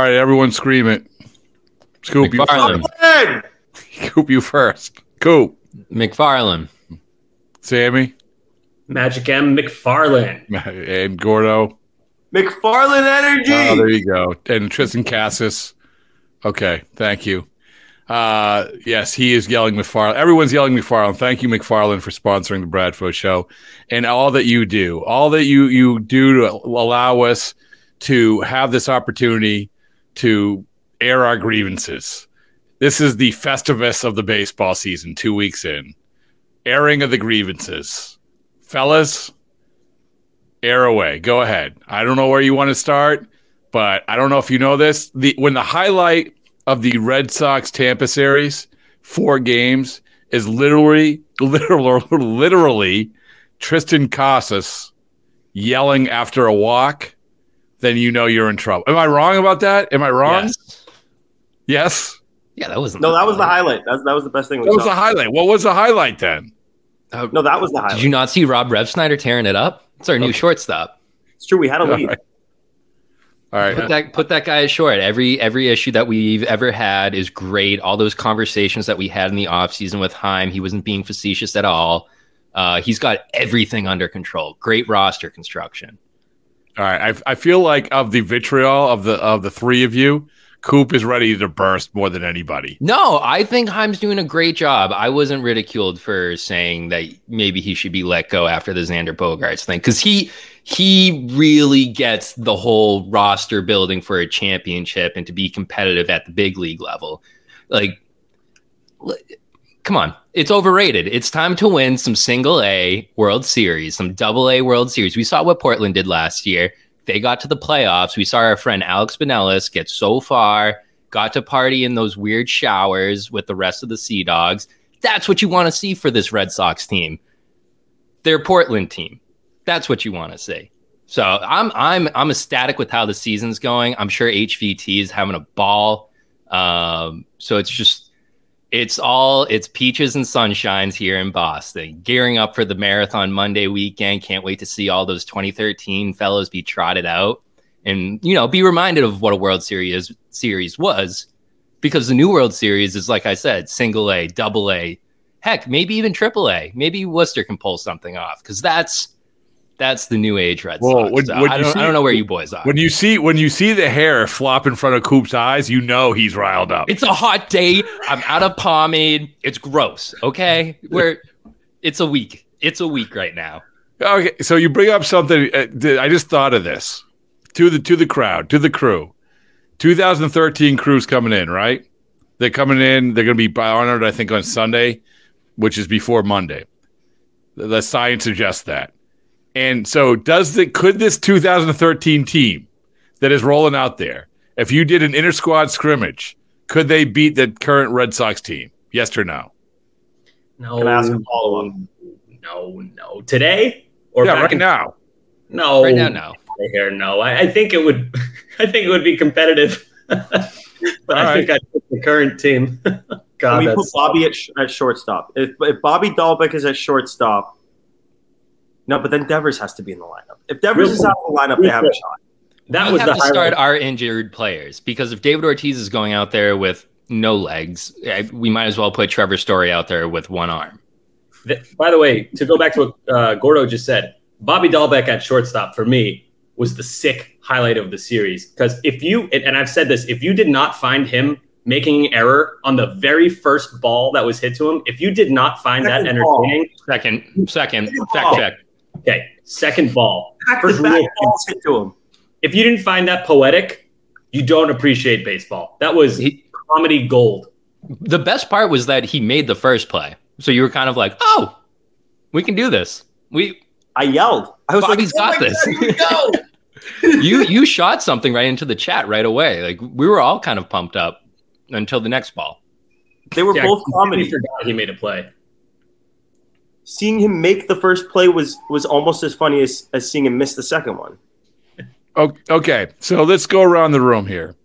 All right, everyone scream it. Scoop you, McFarland. Scoop you first. Coop, McFarland. Sammy, Magic M McFarland. and Gordo. McFarland energy. Oh, there you go. And Tristan Casas. Okay, thank you. Uh, yes, he is yelling McFarland. Everyone's yelling McFarland. Thank you, McFarland, for sponsoring the Bradford Show and all that you do, all that you you do to allow us to have this opportunity to air our grievances. This is the festivus of the baseball season, two weeks in. Airing of the grievances. Fellas, air away. Go ahead. I don't know where you want to start, but I don't know if you know this. The when the highlight of the Red Sox Tampa series, four games, is literally, literally, literally Tristan Casas yelling after a walk, then you know you're in trouble. Am I wrong about that? Am I wrong? Yes. Yes. Yeah, that wasn't. no, that was the highlight. That, that was the best thing. We What was saw. the highlight? What was the highlight then? no, that was the highlight. Did you not see Rob Refsnyder tearing it up? It's our new shortstop. it's true. We had a lead. right. All right. Put that put that guy ashore. Every every issue that we've ever had is great. All those conversations that we had in the offseason with Chaim, he wasn't being facetious at all. Uh, he's got everything under control. Great roster construction. All right. I, I feel like of the vitriol of the of the three of you, Coop is ready to burst more than anybody. No, I think Chaim's doing a great job. I wasn't ridiculed for saying that maybe he should be let go after the Xander Bogaerts thing because he he really gets the whole roster building for a championship and to be competitive at the big league level. Like, come on, it's overrated. It's time to win some single A World Series, some double A World Series. We saw what Portland did last year. They got to the playoffs. We saw our friend Alex Binelas get so far, got to party in those weird showers with the rest of the Sea Dogs. That's what you want to see for this Red Sox team. Their Portland team. That's what you want to see. So I'm I'm I'm ecstatic with how the season's going. I'm sure HVT is having a ball. Um, so it's just it's all it's peaches and sunshines here in Boston. Gearing up for the marathon Monday weekend. Can't wait to see all those 2013 fellows be trotted out and you know be reminded of what a World Series series was because the new World Series is like I said, single A, double A, heck, maybe even triple A. Maybe Worcester can pull something off because that's that's the new age Red Sox. when- So when I don't see- I don't know where you boys are. When you see when you see the hair flop in front of Coop's eyes, you know he's riled up. It's a hot day. I'm out of pomade. It's gross. Okay, we're it's a week. It's a week right now. Okay, so you bring up something. Uh, I just thought of this to the to the crowd, to the crew. 2013 crew's coming in, right? They're coming in. They're going to be honored, I think, on Sunday, which is before Monday. The, the science suggests that. And so, does the could this 2013 team that is rolling out there, if you did an inter squad scrimmage, could they beat the current Red Sox team? Yes or no? No, Can I ask a follow-up? no, no. Today or yeah, right in- now. No, Right now, no. Here, no. I, I think it would. I think it would be competitive. but I All think I pick the current team. Can God, we put Bobby at, sh- at shortstop? If, if Bobby Dalbec is at shortstop, no, but then Devers has to be in the lineup. If Devers is out of the lineup, they have a shot. that we was have the to start our injured players because if David Ortiz is going out there with no legs, we might as well put Trevor Story out there with one arm. By the way, to go back to what uh, Gordo just said, Bobby Dalbec at shortstop for me was the sick highlight of the series. Because if you, and and I've said this, if you did not find him making an error on the very first ball that was hit to him, if you did not find that Second ball. entertaining, Second, second, fact check. Okay, second ball. Back First back rule, balls hit to him. if you didn't find that poetic, you don't appreciate baseball. That was He- comedy gold. The best part was that he made the first play, so you were kind of like, "Oh, we can do this." We I yelled. I was Bobby's like, oh got "Oh my this." God, go. you you shot something right into the chat right away. Like we were all kind of pumped up until the next ball. they were Yeah, both I comedy. forgot he made a play. Seeing him make the first play was was almost as funny as, as seeing him miss the second one. Okay, so let's go around the room here.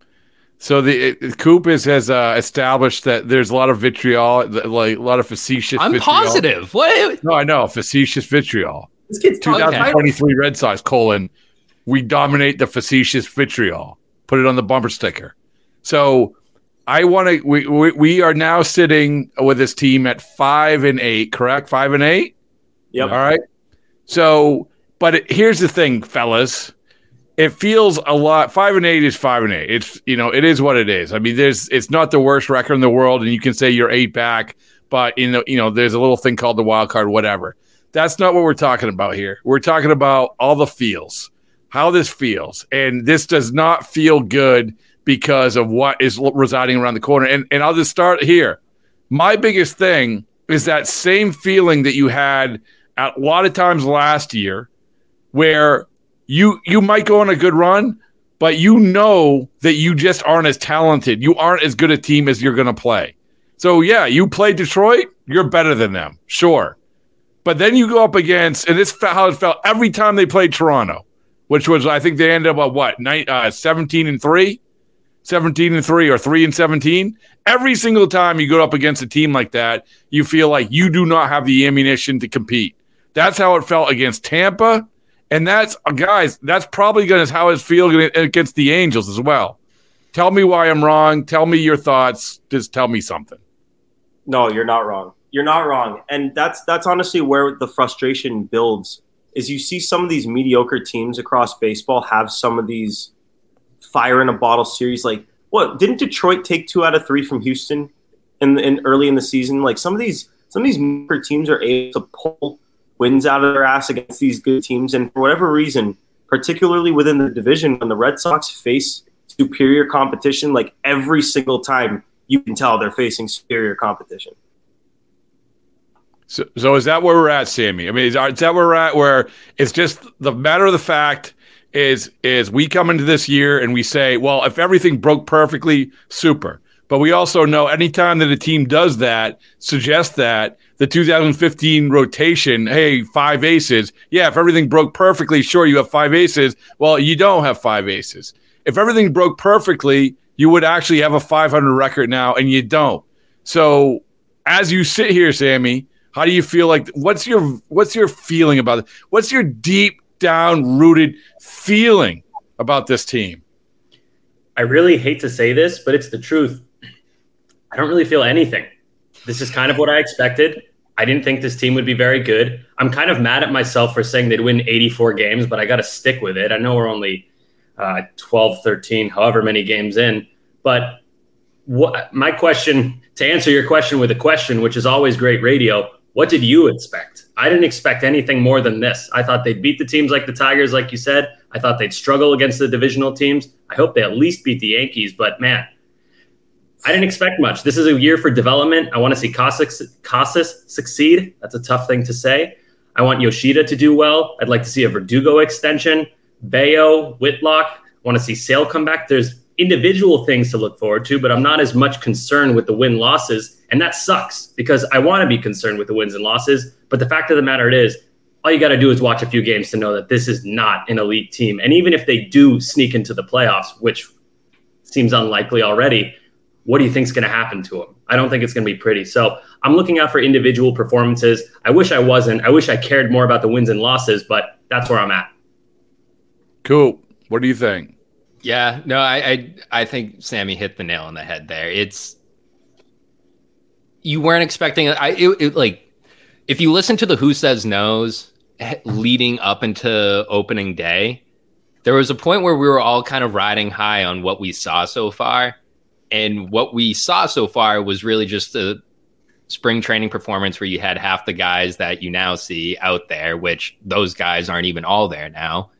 So the it, Coop is, has uh, established that there's a lot of vitriol, like a lot of facetious. I'm vitriol. positive. What? No, I know facetious vitriol. This kid's talking 2023 Red Sox colon. We dominate the facetious vitriol. Put it on the bumper sticker. So I want to. We, we we are now sitting with this team at five and eight. Correct, five and eight. Yep. All right. So, but it, here's the thing, fellas. It feels a lot. Five and eight is five and eight. It's you know it is what it is. I mean, there's it's not the worst record in the world, and you can say you're eight back, but you know you know there's a little thing called the wild card, whatever. That's not what we're talking about here. We're talking about all the feels, how this feels, and this does not feel good because of what is residing around the corner. And and I'll just start here. My biggest thing is that same feeling that you had at a lot of times last year, where you you might go on a good run, but you know that you just aren't as talented. You aren't as good a team as you're going to play. So yeah, you play Detroit, you're better than them, sure. But then you go up against, and this is how it felt every time they played Toronto, which was I think they ended up at what nine, uh, 17 and three. 17 and 3 or 3 and 17 every single time you go up against a team like that you feel like you do not have the ammunition to compete. That's how it felt against tampa and that's guys that's probably going to how it's feeling against the angels as well. Tell me why i'm wrong. Tell me your thoughts. Just tell me something. No you're not wrong. You're not wrong. And that's that's honestly where the frustration builds is you see some of these mediocre teams across baseball have some of these fire in a bottle series. Like, what didn't Detroit take two out of three from Houston in, in early in the season? Like some of these some of these teams are able to pull wins out of their ass against these good teams, and for whatever reason, particularly within the division, when the Red Sox face superior competition, like every single time you can tell they're facing superior competition. So, so is that where we're at, Sammy? I mean, is, is that where we're at? Where it's just the matter of the fact is is we come into this year and we say, well, if everything broke perfectly, super. But we also know anytime that a team does that, suggests that the 2015 rotation, hey, five aces. Yeah, if everything broke perfectly, sure, you have five aces. Well, you don't have five aces. If everything broke perfectly, you would actually have a 500 record now, and you don't. So, as you sit here, Sammy, how do you feel like? What's your what's your feeling about it? What's your deep down rooted feeling about this team? I really hate to say this, but it's the truth. I don't really feel anything. This is kind of what I expected. I didn't think this team would be very good. I'm kind of mad at myself for saying they'd win 84 games, but I got to stick with it. I know we're only uh, 12, 13, however many games in. But what my question to answer your question with a question, which is always great radio, what did you expect? I didn't expect anything more than this. I thought they'd beat the teams like the Tigers, like you said. I thought they'd struggle against the divisional teams. I hope they at least beat the Yankees, but man, I didn't expect much. This is a year for development. I want to see Casas, succeed. That's a tough thing to say. I want Yoshida to do well. I'd like to see a Verdugo extension, Bello, Whitlock. I want to see Sale come back. There's individual things to look forward to, but I'm not as much concerned with the win losses. And that sucks because I want to be concerned with the wins and losses. But the fact of the matter is, all you got to do is watch a few games to know that this is not an elite team. And even if they do sneak into the playoffs, which seems unlikely already, what do you think is going to happen to them? I don't think it's going to be pretty. So I'm looking out for individual performances. I wish I wasn't. I wish I cared more about the wins and losses, but that's where I'm at. Cool. What do you think? Yeah, no, I, I I think Sammy hit the nail on the head there. It's you weren't expecting I it, it like if you listen to the Who Says No's leading up into opening day, there was a point where we were all kind of riding high on what we saw so far. And what we saw so far was really just a spring training performance where you had half the guys that you now see out there, which those guys aren't even all there now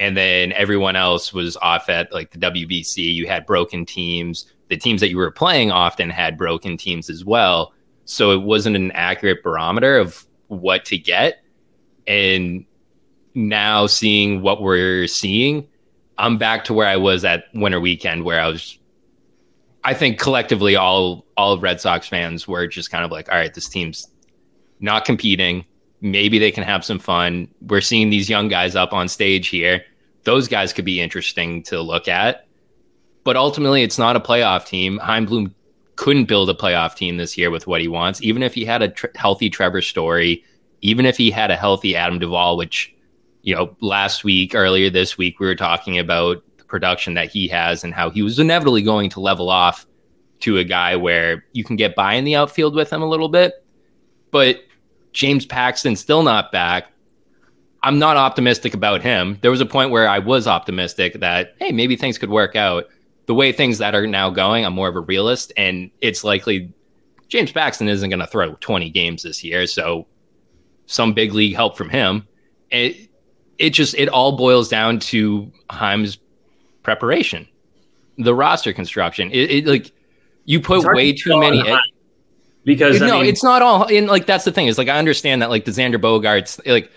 and then everyone else was off at like the WBC. You had broken teams. The teams that you were playing often had broken teams as well. So it wasn't an accurate barometer of what to get. And now seeing what we're seeing, I'm back to where I was at winter weekend, where I was. I think collectively, all all Red Sox fans were just kind of like, all right, this team's not competing. Maybe they can have some fun. We're seeing these young guys up on stage here those guys could be interesting to look at. But ultimately, it's not a playoff team. Chaim Bloom couldn't build a playoff team this year with what he wants, even if he had a tr- healthy Trevor Story, even if he had a healthy Adam Duvall, which, you know, last week, earlier this week, we were talking about the production that he has and how he was inevitably going to level off to a guy where you can get by in the outfield with him a little bit. But James Paxton still not back. I'm not optimistic about him. There was a point where I was optimistic that, hey, maybe things could work out. The way things that are now going, I'm more of a realist, and it's likely James Paxton isn't going to throw 20 games this year. So some big league help from him. It, it just, it all boils down to Chaim's preparation, the roster construction. It, it like, you put way too many. because no, I mean, it's not all. And like that's the thing is like I understand that like the Xander Bogaerts like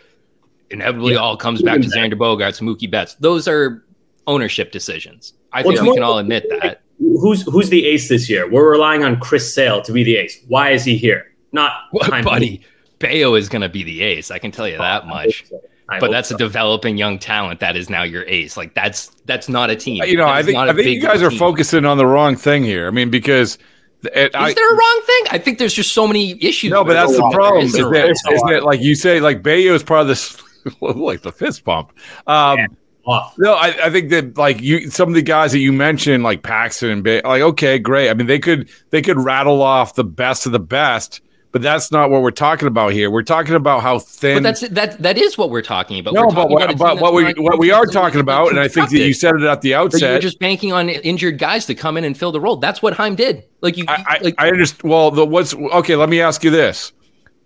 inevitably Yeah. all comes back to Xander Bogaerts, Mookie Betts. Those are ownership decisions. I think it's we can all admit that. who's who's the ace this year? We're relying on Chris Sale to be the ace. Why is he here? Not Well, buddy, Bello is going to be the ace. I can tell you that much. so. I But that's so. a developing young talent that is now your ace. Like that's that's not a team. You know, That I think not a I think you big guys are team. focusing on the wrong thing here. I mean, because it, Is I, there a wrong thing? I think there's just so many issues. no, but that's the problem. is Is a that, wrong is thing. that like you say, like Bello is part of this, like the fist pump. Um, off. No, I, I think that like you, some of the guys that you mentioned, like Paxton and Bay, like okay, great. I mean, they could they could rattle off the best of the best, but that's not what we're talking about here. We're talking about how thin. But that's that that is what we're talking about. no, We're but talking what, about but what we what we are talking about, and I think that you said it at the outset. you're just banking on injured guys to come in and fill the role. That's what Chaim did. Like you, I, I, like I understand. Well, the what's okay? Let me ask you this: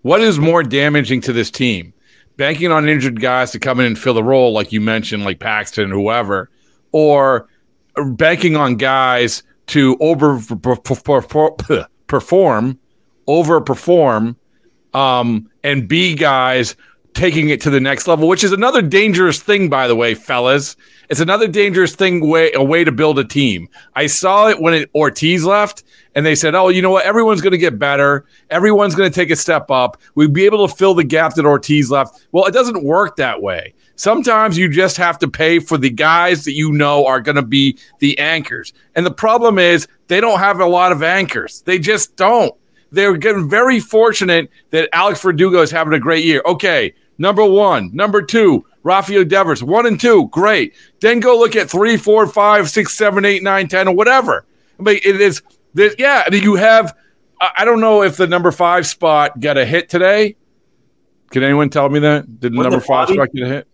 What is more damaging to this team? Banking on injured guys to come in and fill the role, like you mentioned, like Paxton, whoever, or banking on guys to over perform, overperform, um, and be guys taking it to the next level, which is another dangerous thing, by the way, fellas. It's another dangerous thing way a way to build a team. I saw it when it, Ortiz left, and they said, "Oh, you know what? Everyone's going to get better. Everyone's going to take a step up. We'd be able to fill the gap that Ortiz left." Well, it doesn't work that way. Sometimes you just have to pay for the guys that you know are going to be the anchors. And the problem is they don't have a lot of anchors. They just don't. They're getting very fortunate that Alex Verdugo is having a great year. Okay, number one, number two, Rafael Devers, one and two, great. Then go look at three, four, five, six, seven, eight, nine, ten, or whatever. I mean, it is. There, yeah, I mean, you have. I I don't know if the number five spot got a hit today. Can anyone tell me that? Did the number it five spot get a hit?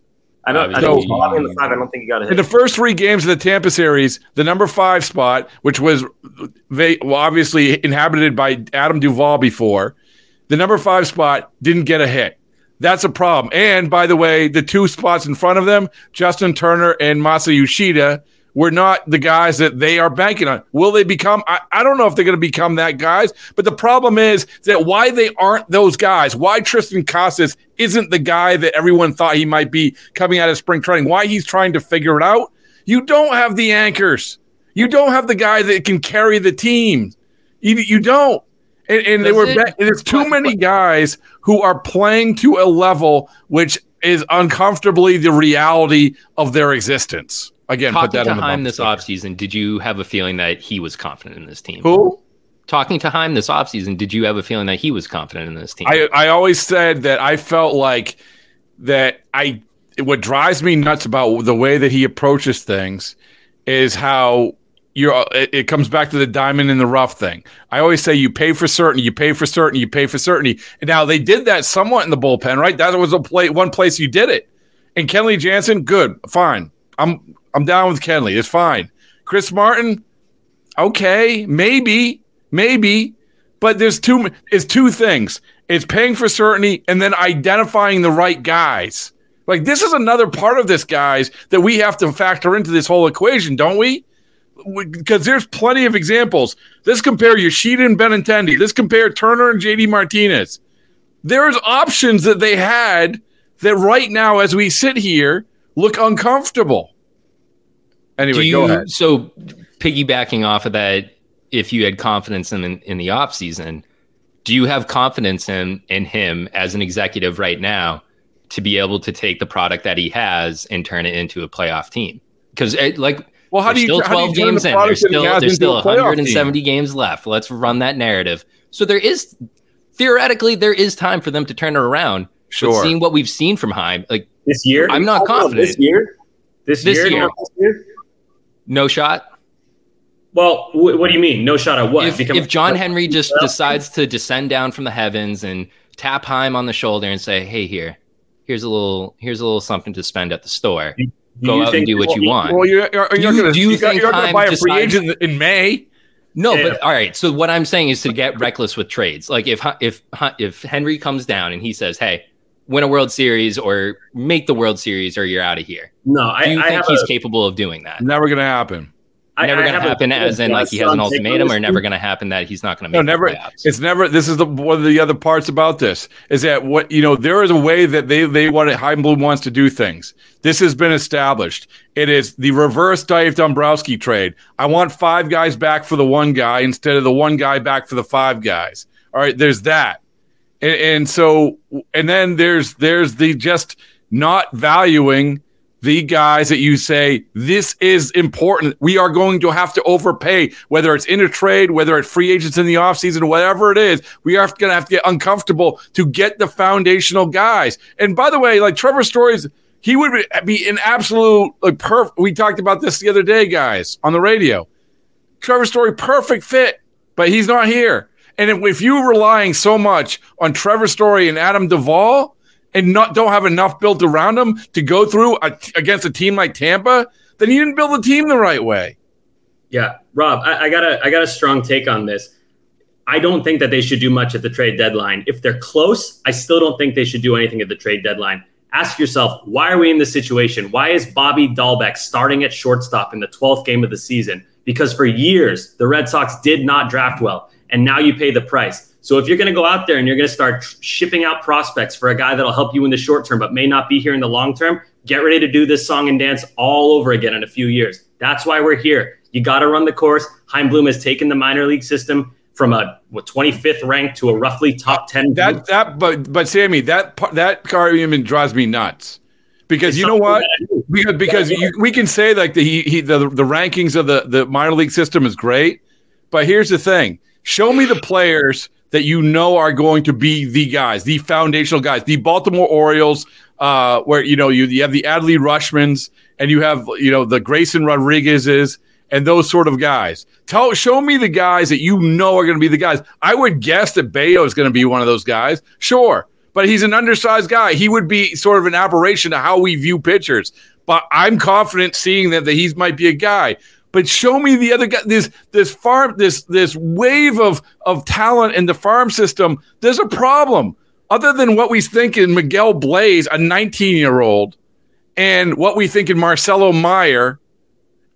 I don't. I So- don't. The five. I don't think he got a In the first three games of the Tampa series, the number five spot, which was well, obviously inhabited by Adam Duvall before, the number five spot didn't get a hit. That's a problem. And by the way, the two spots in front of them, Justin Turner and Masa Yoshida, were not the guys that they are banking on. Will they become? I, I don't know if they're going to become that guys. But the problem is that why they aren't those guys, why Tristan Casas isn't the guy that everyone thought he might be coming out of spring training, why he's trying to figure it out. You don't have the anchors. You don't have the guy that can carry the team. You, you don't. And, and they were. it? bet- There's too many guys who are playing to a level which is uncomfortably the reality of their existence. Again, put talking that to on the Chaim this sticker. offseason, did you have a feeling that he was confident in this team? Who? Talking to Chaim this offseason, did you have a feeling that he was confident in this team? I, I always said that I felt like that I what drives me nuts about the way that he approaches things is how you're uh, it, it comes back to the diamond in the rough thing. I always say you pay for certainty, you pay for certainty, you pay for certainty. And now they did that somewhat in the bullpen, right? That was a play one place you did it. And Kenley Jansen, good, fine. I'm I'm down with Kenley. It's fine. Chris Martin, okay, maybe, maybe, but there's two. It's two things. It's paying for certainty and then identifying the right guys. Like this is another part of this, guys, that we have to factor into this whole equation, don't we? Because there's plenty of examples. Let's compare Yoshida and Benintendi. Let's compare Turner and JD Martinez. There's options that they had that right now, as we sit here, look uncomfortable. Anyway, you, go ahead. So, piggybacking off of that, if you had confidence in in the off season, do you have confidence in in him as an executive right now to be able to take the product that he has and turn it into a playoff team? Because eh, like, Well, how there's do you still how do you 12 the games in. product There's still there's still a playoff team? 170 games left. Let's run that narrative. So there is theoretically there is time for them to turn it around. But Sure. seeing what we've seen from Chaim, like This year, I'm not confident. This year. this, this year, year. This year. No shot. Well, wh- what do you mean? No shot at what? If, if John Henry just decides to descend down from the heavens and tap Chaim on the shoulder and say, "Hey, here, here's a little, here's a little something to spend at the store. Do Go you out and do what you want." Well, you're, you're, you're you- gonna, you you you're gonna buy a free agent in May. No, Yeah. but all right. So what I'm saying is to get reckless with trades. Like if if if Henry comes down and he says, "Hey, win a World Series or make the World Series or you're out of here," No, do I, you I think he's a- capable of doing that? Never gonna happen. I- never going to happen, as in like he has an ultimatum, or never going to happen that he's not going to No, make never. the playoffs. It's never. This is the one of the other parts about this is that what you know. There is a way that they they want it. Chaim Bloom wants to do things. This has been established. It is the reverse Dave Dombrowski trade. I want five guys back for the one guy instead of the one guy back for the five guys. All right, there's that, and, and so and then there's there's the just not valuing the guys that you say this is important. We are going to have to overpay, whether it's in a trade, whether it's free agents in the offseason, whatever it is. We are going to have to get uncomfortable to get the foundational guys. And by the way, like Trevor Stories, he would be- an absolute like perfect. We talked about this the other day, guys, on the radio. Trevor Story, perfect fit, but he's not here. And if, if you're relying so much on Trevor Story and Adam Duvall and not don't have enough built around them to go through a, against a team like Tampa, then you didn't build the team the right way. Yeah, Rob, I, I got a I got a strong take on this. I don't think that they should do much at the trade deadline. If they're close, I still don't think they should do anything at the trade deadline. Ask yourself, why are we in this situation? Why is Bobby Dalbec starting at shortstop in the 12th game of the season? Because for years, the Red Sox did not draft well, and now you pay the price. So if you're going to go out there and you're going to start shipping out prospects for a guy that'll help you in the short term, but may not be here in the long term, get ready to do this song and dance all over again in a few years. That's why we're here. You got to run the course. Chaim Bloom has taken the minor league system from a what 25th rank to a roughly top 10. That that but but Sammy, that that argument drives me nuts. Because It's you know what? that I do. Because because you, we can say like the he, he the the rankings of the the minor league system is great, but here's the thing: show me the players that you know are going to be the guys, the foundational guys, the Baltimore Orioles, uh, where you know you you have the Adley Rutschmans and you have you know the Grayson Rodriguez's and those sort of guys. Tell show me the guys that you know are going to be the guys. I would guess that Bello is going to be one of those guys. Sure, but he's an undersized guy. He would be sort of an aberration to how we view pitchers. But I'm confident seeing that, that he might be a guy. But show me the other guy. This this farm this this wave of of talent in the farm system. There's a problem. Other than what we think in Miguel Bleis, a 19 year old, and what we think in Marcelo Meyer,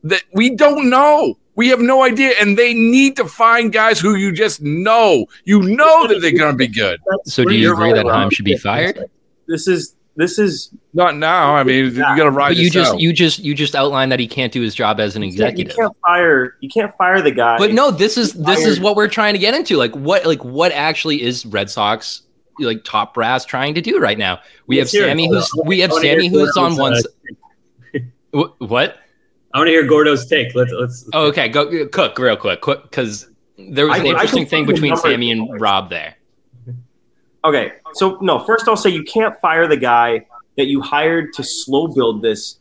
that we don't know. We have no idea, and they need to find guys who you just know. You know that they're going to be good. So do you agree that Rob. Chaim should be fired? This is this is Not now. I mean, you got to ride. But you just out. you just you just outlined that he can't do his job as an you can't- executive. You can't fire you can't fire the guy. But no, this is this is what we're trying to get into. Like what like what actually is Red Sox like top brass trying to do right now? We have Let's hear it. Sammy who's we have I wanna hear Sammy who's on Gordo's, one uh, s- what? I want to hear Gordo's take. Let's let's. Oh, okay, go cook real quick, quick because there was an I interesting can thing between Sammy and Rob there. Okay, so no, first I'll say you can't fire the guy that you hired to slow build this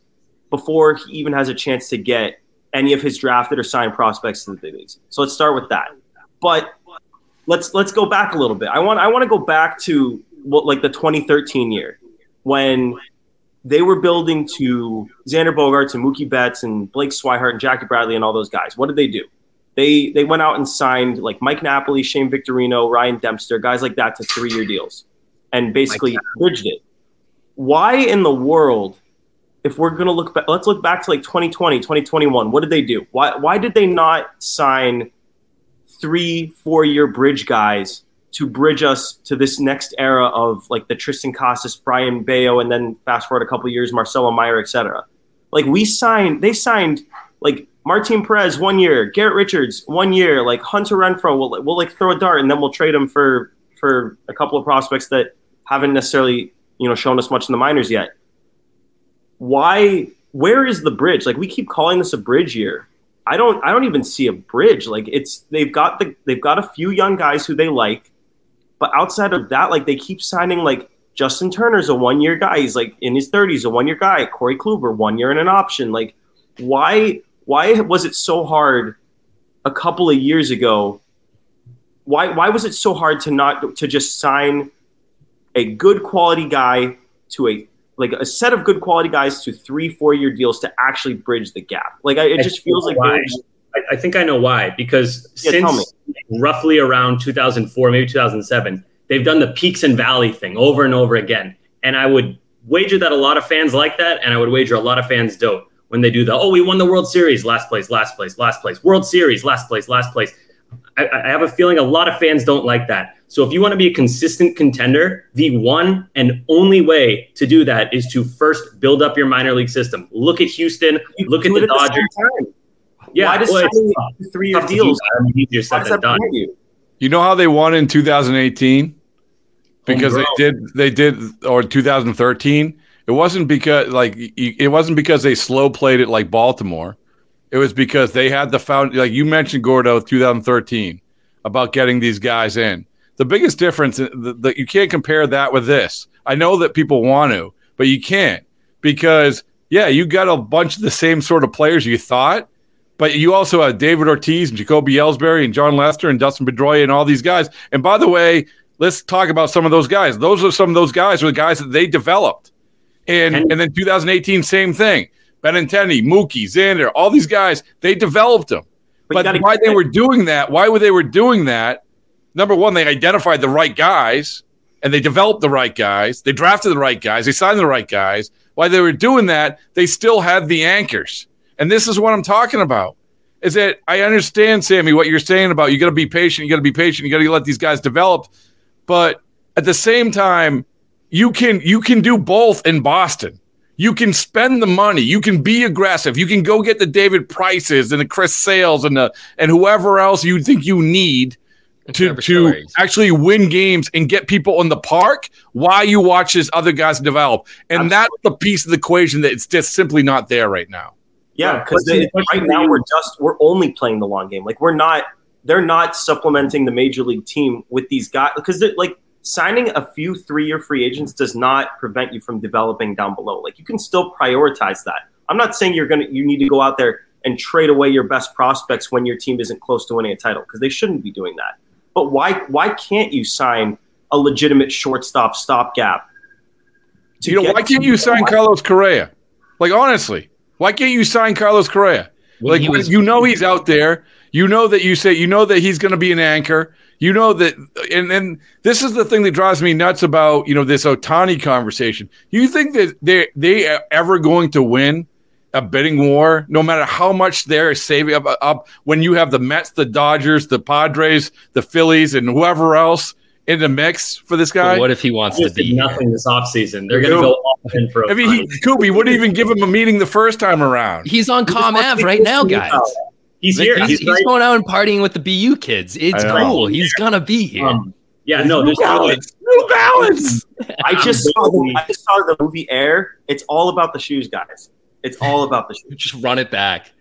before he even has a chance to get any of his drafted or signed prospects to the big leagues. So let's start with that. But let's let's go back a little bit. I want I want to go back to what like the 2013 year when they were building to Xander Bogaerts and Mookie Betts and Blake Swihart and Jackie Bradley and all those guys. What did they do? They they went out and signed like Mike Napoli, Shane Victorino, Ryan Dempster, guys like that to three year deals, and basically bridged it. Why in the world, if we're gonna look back, let's look back to like 2020, 2021. What did they do? Why why did they not sign three, four year bridge guys to bridge us to this next era of like the Tristan Casas, Brayan Bello, and then fast forward a couple years, Marcelo Meyer, etc. Like we signed, they signed like Martin Perez one year, Garrett Richards one year, like Hunter Renfroe. We'll, we'll like throw a dart and then we'll trade him for for a couple of prospects that haven't necessarily you know shown us much in the minors yet. Why? Where is the bridge? Like we keep calling this a bridge year. I don't. I don't even see a bridge. Like it's they've got the they've got a few young guys who they like, but outside of that, like they keep signing like Justin Turner's a one year guy. He's like in his thirties, a one year guy. Corey Kluber, one year and an option. Like why? Why was it so hard a couple of years ago? Why why was it so hard to not to just sign a good quality guy to a like a set of good quality guys to three four year deals to actually bridge the gap? Like I, it I just feels like I, I think I know why. Because Yeah, since roughly around 2004, maybe 2007, they've done the peaks and valley thing over and over again. And I would wager that a lot of fans like that, and I would wager a lot of fans don't when they do the oh we won the World Series, last place, last place, last place, World Series, last place, last place. I, I have a feeling a lot of fans don't like that. So if you want to be a consistent contender, the one and only way to do that is to first build up your minor league system. Look at Houston. you Look at the it same Dodgers. time. Yeah, why does well, it's three year Tough to do deals? that. I mean, easier Why said does than that done. you? You know how they won in 2018? Because they did, they did, or 2013. It wasn't because like it wasn't because they slow played it like Baltimore. It was because they had the found like you mentioned Gordo 2013 about getting these guys in. The biggest difference uh, that you can't compare that with this. I know that people want to, but you can't because yeah, you got a bunch of the same sort of players you thought, but you also have David Ortiz and Jacoby Ellsbury and Jon Lester and Dustin Pedroia and all these guys. And by the way, let's talk about some of those guys. Those are some of those guys are the guys that they developed. And And- and then 2018, same thing. Benintendi, Mookie, Xander, all these guys, they developed them. But But, why they were doing that, why were they were doing that? Number one, they identified the right guys and they developed the right guys. They drafted the right guys. They signed the right guys. While they were doing that, they still had the anchors. And this is what I'm talking about. Is that I understand, Sammy, what you're saying about you got to be patient. You got to be patient. You got to let these guys develop. But at the same time, you can you can do both in Boston. You can spend the money. You can be aggressive. You can go get the David Prices and the Chris Sales and the and whoever else you think you need to to Stories. actually win games and get people in the park while you watch these other guys develop. And that's the piece of the equation that it's just simply not there right now. Yeah, Yeah, because question- right now we're just we're only playing the long game. Like we're not they're not supplementing the major league team with these guys because like signing a few three year free agents does not prevent you from developing down below. Like you can still prioritize that. I'm not saying you're gonna you need to go out there and trade away your best prospects when your team isn't close to winning a title because they shouldn't be doing that. But why why can't you sign a legitimate shortstop stopgap? to you know, why can't to- you sign Carlos Correa? Like honestly, why can't you sign Carlos Correa? When like was- you know he's out there. You know that you say you know that he's going to be an anchor. You know that, and and this is the thing that drives me nuts about you know this Ohtani conversation. Do You think that they they are ever going to win a bidding war, no matter how much they're saving up, up when you have the Mets, the Dodgers, the Padres, the Phillies, and whoever else in the mix for this guy? But what if he wants to Just did be here? nothing this offseason. They're going to No. go all in for a I mean, he, Kobe wouldn't even give him a meeting the first time around. He's on Comm Ave right now, guys. He's here. He's, He's, he's right. going out and partying with the BU kids. It's cool. He's gonna be here. Um, yeah, no, there's New balance. New balance. I just saw the, I just saw the movie Air. It's all about the shoes, guys. It's all about the shoes. Just run it back.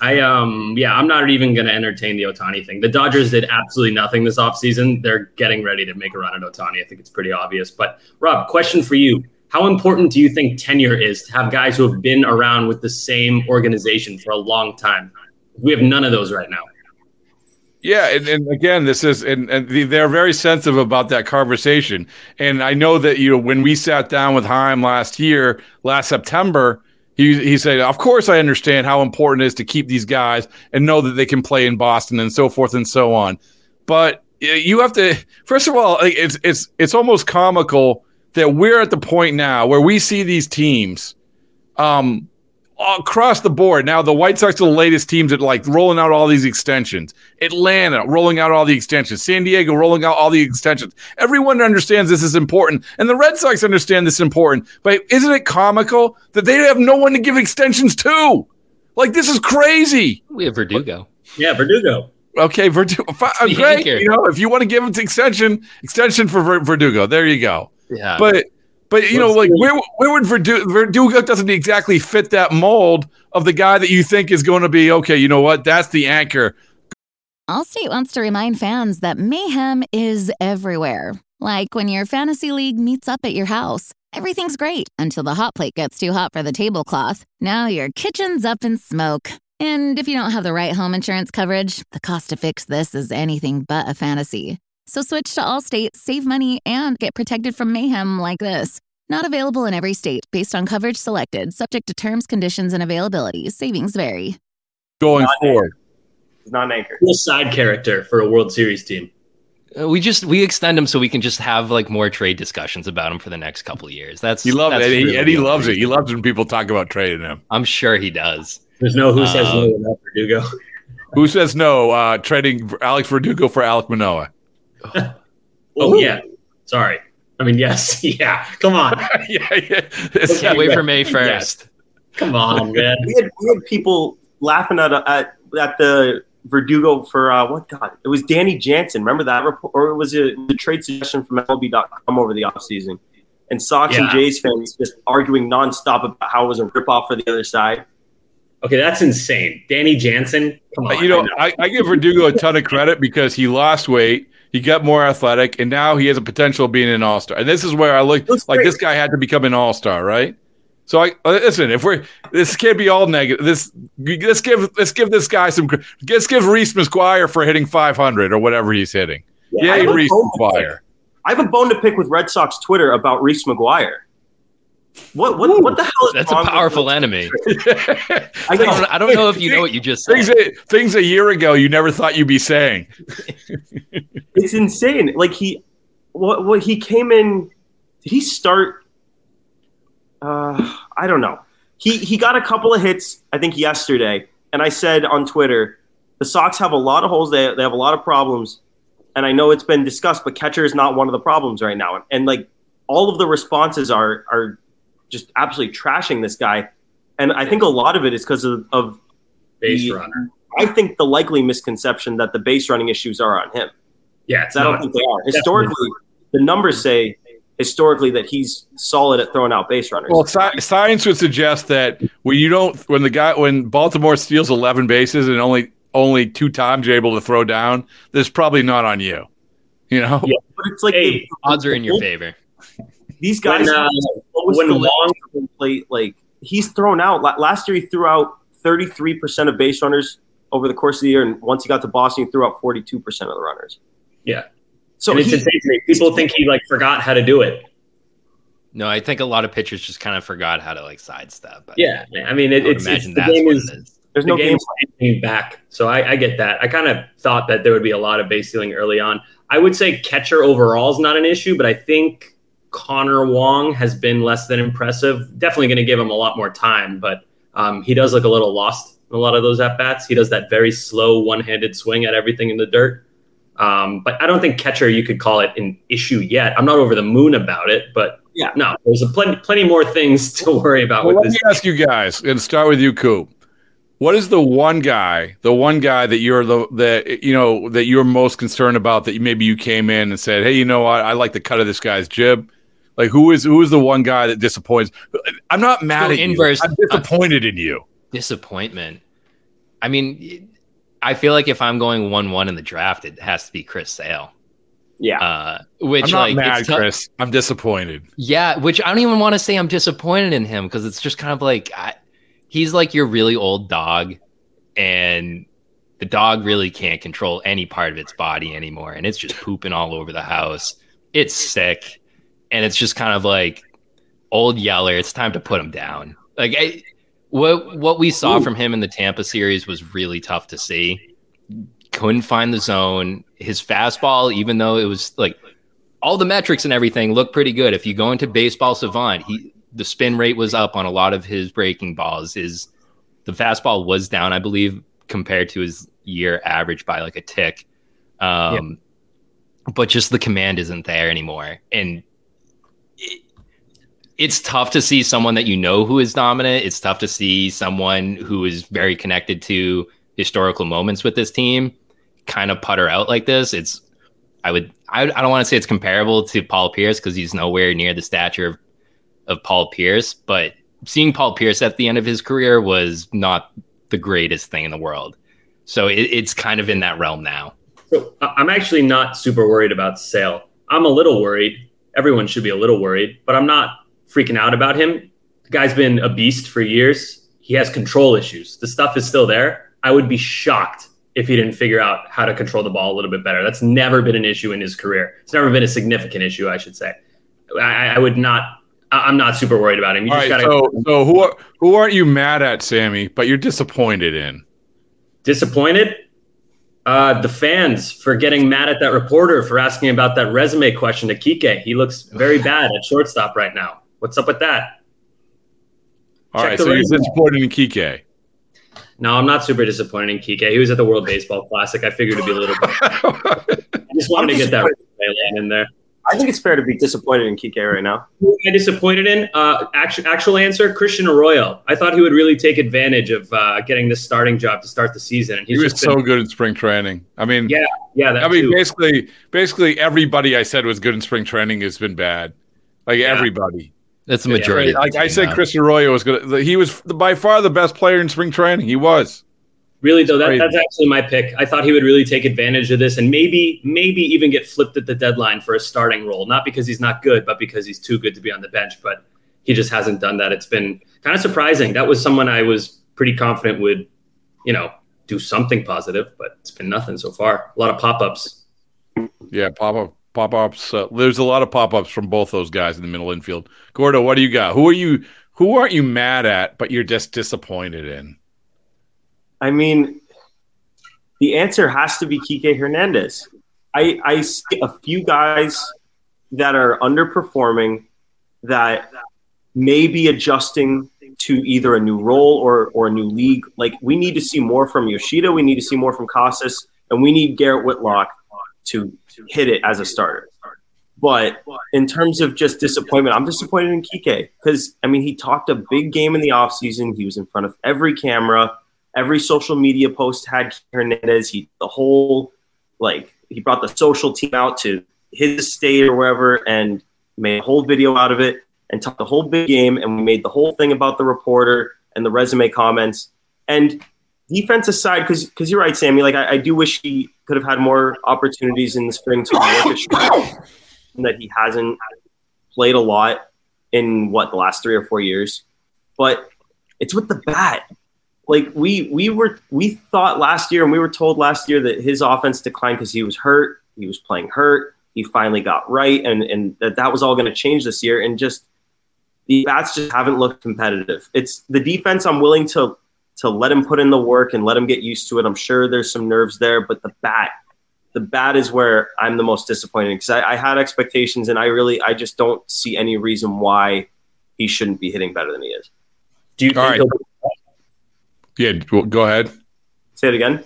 I um yeah, I'm not even going to entertain the Ohtani thing. The Dodgers did absolutely nothing this offseason. They're getting ready to make a run at Ohtani. I think it's pretty obvious. But Rob, question for you. How important do you think tenure is to have guys who have been around with the same organization for a long time? We have none of those right now. Yeah, and, and again, this is and, and the, they're very sensitive about that conversation. And I know that you know when we sat down with Chaim last year, last September, he he said, "Of course, I understand how important it is to keep these guys and know that they can play in Boston and so forth and so on." But you have to first of all, it's it's it's almost comical that we're at the point now where we see these teams, um, across the board. Now, the White Sox are the latest teams that like rolling out all these extensions. Atlanta rolling out all the extensions. San Diego rolling out all the extensions. Everyone understands this is important, and the Red Sox understand this is important. But isn't it comical that they have no one to give extensions to? Like this is crazy. We have Verdugo. Yeah, Verdugo. Okay, Verdugo. fi- uh, Great. anchor. You know, if you want to give it to extension, extension for Ver- Verdugo. There you go. Yeah. But but you know, Let's like see. where where would Verdugo, Verdugo doesn't exactly fit that mold of the guy that you think is going to be okay. You know what? That's the anchor. Allstate wants to remind fans that mayhem is everywhere. Like when your fantasy league meets up at your house. Everything's great until the hot plate gets too hot for the tablecloth. Now your kitchen's up in smoke. And if you don't have the right home insurance coverage, the cost to fix this is anything but a fantasy. So switch to Allstate, save money, and get protected from mayhem like this. Not available in every state based on coverage selected, subject to terms, conditions, and availability. Savings vary. Going Not forward. He's not an anchor. Cool side character for a World Series team. Uh, We just we extend him so we can just have like more trade discussions about him for the next couple of years. That's He loves that's it. Really and he loves it. He loves when people talk about trading him. I'm sure he does. There's no who says Uh, no enough Verdugo. Who says no? Uh, trading Alex Verdugo for Alek Manoah. Oh yeah, sorry. I mean yes, yeah. Come on, yeah, yeah. It's- Can't wait for May Yes. first. come on, man. We had, we had people laughing at at at the Verdugo for uh, what God? It was Danny Jansen. Remember that report, or it was it the trade suggestion from MLB.com over the offseason? And Sox and Jays fans just arguing nonstop about how it was a ripoff for the other side. Okay, that's insane. Danny Jansen, come on. you know, I, I give Verdugo a ton of credit because he lost weight, he got more athletic, and now he has a potential of being an all star. And this is where I look like great. this guy had to become an all star, right? So I uh, listen. If we're this can't be all negative. This let's give let's give this guy some. Let's give Reese McGuire for hitting 500 or whatever he's hitting. Yeah, a Reese bone to pick. McGuire. I have a bone to pick with Red Sox Twitter about Reese McGuire. What what what the hell is That's a wrong with- powerful enemy. I I don't, I don't know if you know what you just things said. that, things a year ago you never thought you'd be saying. It's insane. Like he, what, what he came in. Did he start? Uh, I don't know. He he got a couple of hits. I think yesterday, and I said on Twitter, the Sox have a lot of holes. They they have a lot of problems, and I know it's been discussed, but catcher is not one of the problems right now. And, and like all of the responses are are just absolutely trashing this guy, and I think a lot of it is because of, of base the- runner. I think the likely misconception that the base running issues are on him. Yeah, it's I don't think they are. Historically, the numbers say historically that he's solid at throwing out base runners. Well, sci- science would suggest that when you don't, when the guy, when Baltimore steals 11 bases and only only two times you're able to throw down, this probably not on you. You know, Yeah. but it's like Hey, they- Odds are in your favor. These guys. When, uh, when Long- long plate? Like he's thrown out last year. He threw out 33 percent of base runners over the course of the year, and once he got to Boston, he threw out 42 percent of the runners. Yeah. So and it's he, insane to me. People think he like forgot how to do it. No, I think a lot of pitchers just kind of forgot how to like sidestep. I- Yeah, I mean, it, I would it's, it's the that's game is, it is. there's the no game. game's getting back. So I, I get that. I kind of thought that there would be a lot of base stealing early on. I would say catcher overall is not an issue, but I think Connor Wong has been less than impressive. Definitely going to give him a lot more time, but um, he does look a little lost in a lot of those at bats. He does that very slow one handed swing at everything in the dirt. Um, but I don't think catcher you could call it an issue yet. I'm not over the moon about it, but Yeah. no, there's a plenty plenty more things to worry about Well, with let this. me ask you guys, and start with you, Coop. What is the one guy, the one guy that you're the that you know that you're most concerned about that maybe you came in and said, "Hey, you know what? I like the cut of this guy's jib." Like who is who is the one guy that disappoints? I'm not mad So at inverse- you. I'm disappointed in you. Disappointment. I mean, I feel like if I'm going one-one in the draft, it has to be Chris Sale. Yeah, Uh, which I'm not like mad, it's tou- Chris. I'm disappointed. Yeah, which I don't even want to say I'm disappointed in him because it's just kind of like I, he's like your really old dog, and the dog really can't control any part of its body anymore, and it's just pooping all over the house. It's sick, and it's just kind of like old Yeller. It's time to put him down. Like I, what what we saw Ooh. from him in the Tampa series was really tough to see. Couldn't find the zone. His fastball, even though it was like all the metrics and everything look pretty good. If you go into Baseball Savant, he the spin rate was up on a lot of his breaking balls. Is the fastball was down, I believe, compared to his year average by like a tick. Um, But just the command isn't there anymore, and it, it's tough to see someone that you know who is dominant. It's tough to see someone who is very connected to historical moments with this team kind of putter out like this. It's I would I, I don't want to say it's comparable to Paul Pierce because he's nowhere near the stature of, of Paul Pierce, but seeing Paul Pierce at the end of his career was not the greatest thing in the world. So it, it's kind of in that realm now. So I'm actually not super worried about Sale. I'm a little worried. Everyone should be a little worried, but I'm not freaking out about him. The guy's been a beast for years. he has control issues. The stuff is still there. I would be shocked if he didn't figure out how to control the ball a little bit better. That's never been an issue in his career. It's never been a significant issue, I should say. I, I would not. I'm not super worried about him. You All just right, gotta so so who are, who aren't you mad at, Sammy? But you're disappointed in? disappointed. Uh, the fans for getting mad at that reporter for asking about that resume question to Kike. He looks very bad at shortstop right now. What's up with that? All Check right, so you're disappointed in Kike. No, I'm not super disappointed in Kike. He was at the World Baseball Classic. I figured it'd be a little bit. I just wanted to get that resume in there. I think it's fair to be disappointed in Kike right now. Who am I disappointed in? Uh, actual, actual answer: Christian Arroyo. I thought he would really take advantage of uh, getting this starting job to start the season, and He he's was just been, so good in spring training. I mean, Yeah, yeah. That I mean, too. basically, basically everybody I said was good in spring training has been bad. Like Yeah. everybody. That's the majority. of the Like I said, now. Chris Arroyo was good. He was by far the best player in spring training. He was. Really though, that, that's actually my pick. I thought he would really take advantage of this and maybe maybe even get flipped at the deadline for a starting role. Not because he's not good, but because he's too good to be on the bench. But he just hasn't done that. It's been kind of surprising. That was someone I was pretty confident would, you know, do something positive, but it's been nothing so far. A lot of pop ups. Yeah, pop up, pop ups. Uh, there's a lot of pop ups from both those guys in the middle infield. Gordo, what do you got? Who are you? Who aren't you mad at, but you're just disappointed in? I mean, the answer has to be Kike Hernandez. I, I see a few guys that are underperforming that may be adjusting to either a new role or, or a new league. Like we need to see more from Yoshida, we need to see more from Casas, and we need Garrett Whitlock to hit it as a starter. But in terms of just disappointment, I'm disappointed in Kike because I mean he talked a big game in the offseason. He was in front of every camera every social media post had Hernandez. He the whole like he brought the social team out to his state or wherever and made a whole video out of it and talked the whole big game. And we made the whole thing about the reporter and the resume comments. And defense aside because because you're right sammy like I, I do wish he could have had more opportunities in the spring to work at that he hasn't played a lot in what the last three or four years. But it's with the bat like we we were we thought last year and we were told last year that his offense declined because he was hurt he was playing hurt he finally got right and and that that was all going to change this year and just the bats just haven't looked competitive. It's the defense i'm willing to to let him put in the work and let him get used to it. I'm sure there's some nerves there but the bat the bat is where i'm the most disappointed because I, I had expectations and i really i just don't see any reason why he shouldn't be hitting better than he is. Do you All think right. He'll, Yeah, go ahead. say it again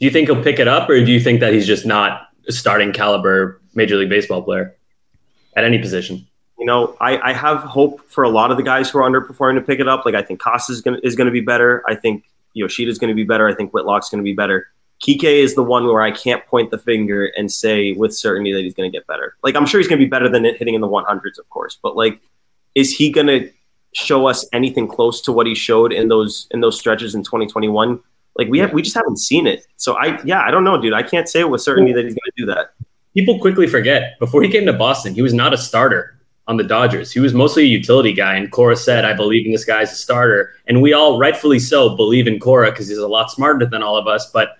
do you think he'll pick it up, or do you think that he's just not a starting caliber Major League Baseball player at any position? you know, I, I have hope for a lot of the guys who are underperforming to pick it up. Like I think Costa is going is going to be better. I think Yoshida is going to be better. I think Whitlock's going to be better. Kike is the one where I can't point the finger and say with certainty that he's going to get better. Like I'm sure he's going to be better than it hitting in the 100s, of course. But like, is he going to show us anything close to what he showed in those in those stretches in 2021? Like we have we just haven't seen it. So I yeah I don't know, dude. I can't say with certainty that he's going to do that. People quickly forget before he came to Boston, he was not a starter on the Dodgers. He was mostly a utility guy. And Cora said, I believe in this guy as a starter. And we all, rightfully so, believe in Cora because he's a lot smarter than all of us. But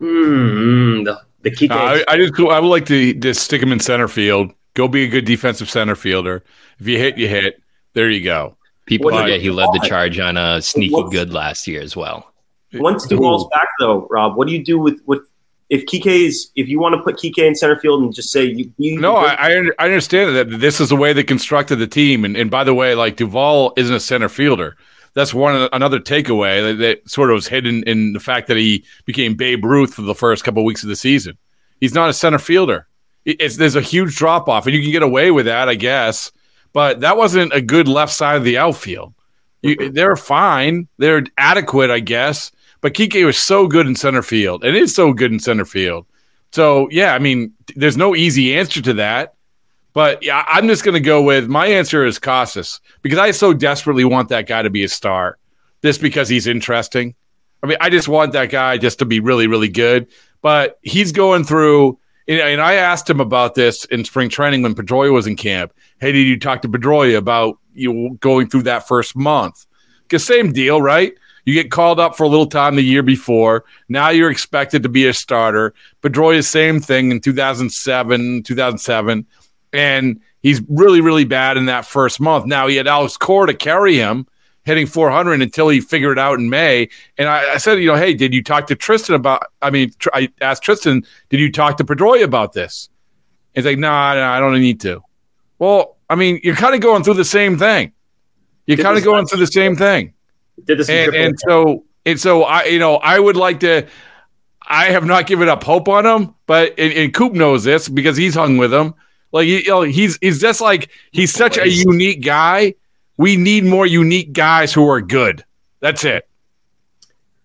mm, the, the Kike. Uh, I, I just I would like to just stick him in center field. Go be a good defensive center fielder. If you hit, you hit. There you go. People What- forget he led the charge on a sneaky What's- good last year as well. Once Duvall's back, though, Rob, what do you do with with if Kike's if you want to put Kike in center field and just say you, you No, I, I I understand that this is the way they constructed the team. And, and by the way, like Duvall isn't a center fielder. That's one another takeaway that, that sort of was hidden in the fact that he became Babe Ruth for the first couple of weeks of the season. He's not a center fielder. It's, there's a huge drop off, and you can get away with that, I guess. But that wasn't a good left side of the outfield. You, they're fine. They're adequate, I guess. But Kike was so good in center field, and is so good in center field. So yeah, I mean, there's no easy answer to that. But yeah, I'm just going to go with my answer is Casas because I so desperately want that guy to be a star, just because he's interesting. I mean, I just want that guy just to be really, really good. But he's going through, and I asked him about this in spring training when Pedroia was in camp. Hey, did you talk to Pedroia about you going through that first month? Because same deal, right? You get called up for a little time the year before. Now you're expected to be a starter. Pedroia, same thing in 2007, 2007. And he's really, really bad in that first month. Now he had Alex Cora to carry him, hitting 400 until he figured it out in May. And I, I said, you know, hey, did you talk to Tristan about? I mean, tr- I asked Tristan, did you talk to Pedroia about this? He's like, no, nah, nah, I don't need to. Well, I mean, you're kind of going through the same thing. You're kind of going through the same thing. Did this And, and so, and so, I, you know, I would like to. I have not given up hope on him, but and, and Coop knows this because he's hung with him. Like he, you know, he's he's just like he's such a unique guy. We need more unique guys who are good. That's it.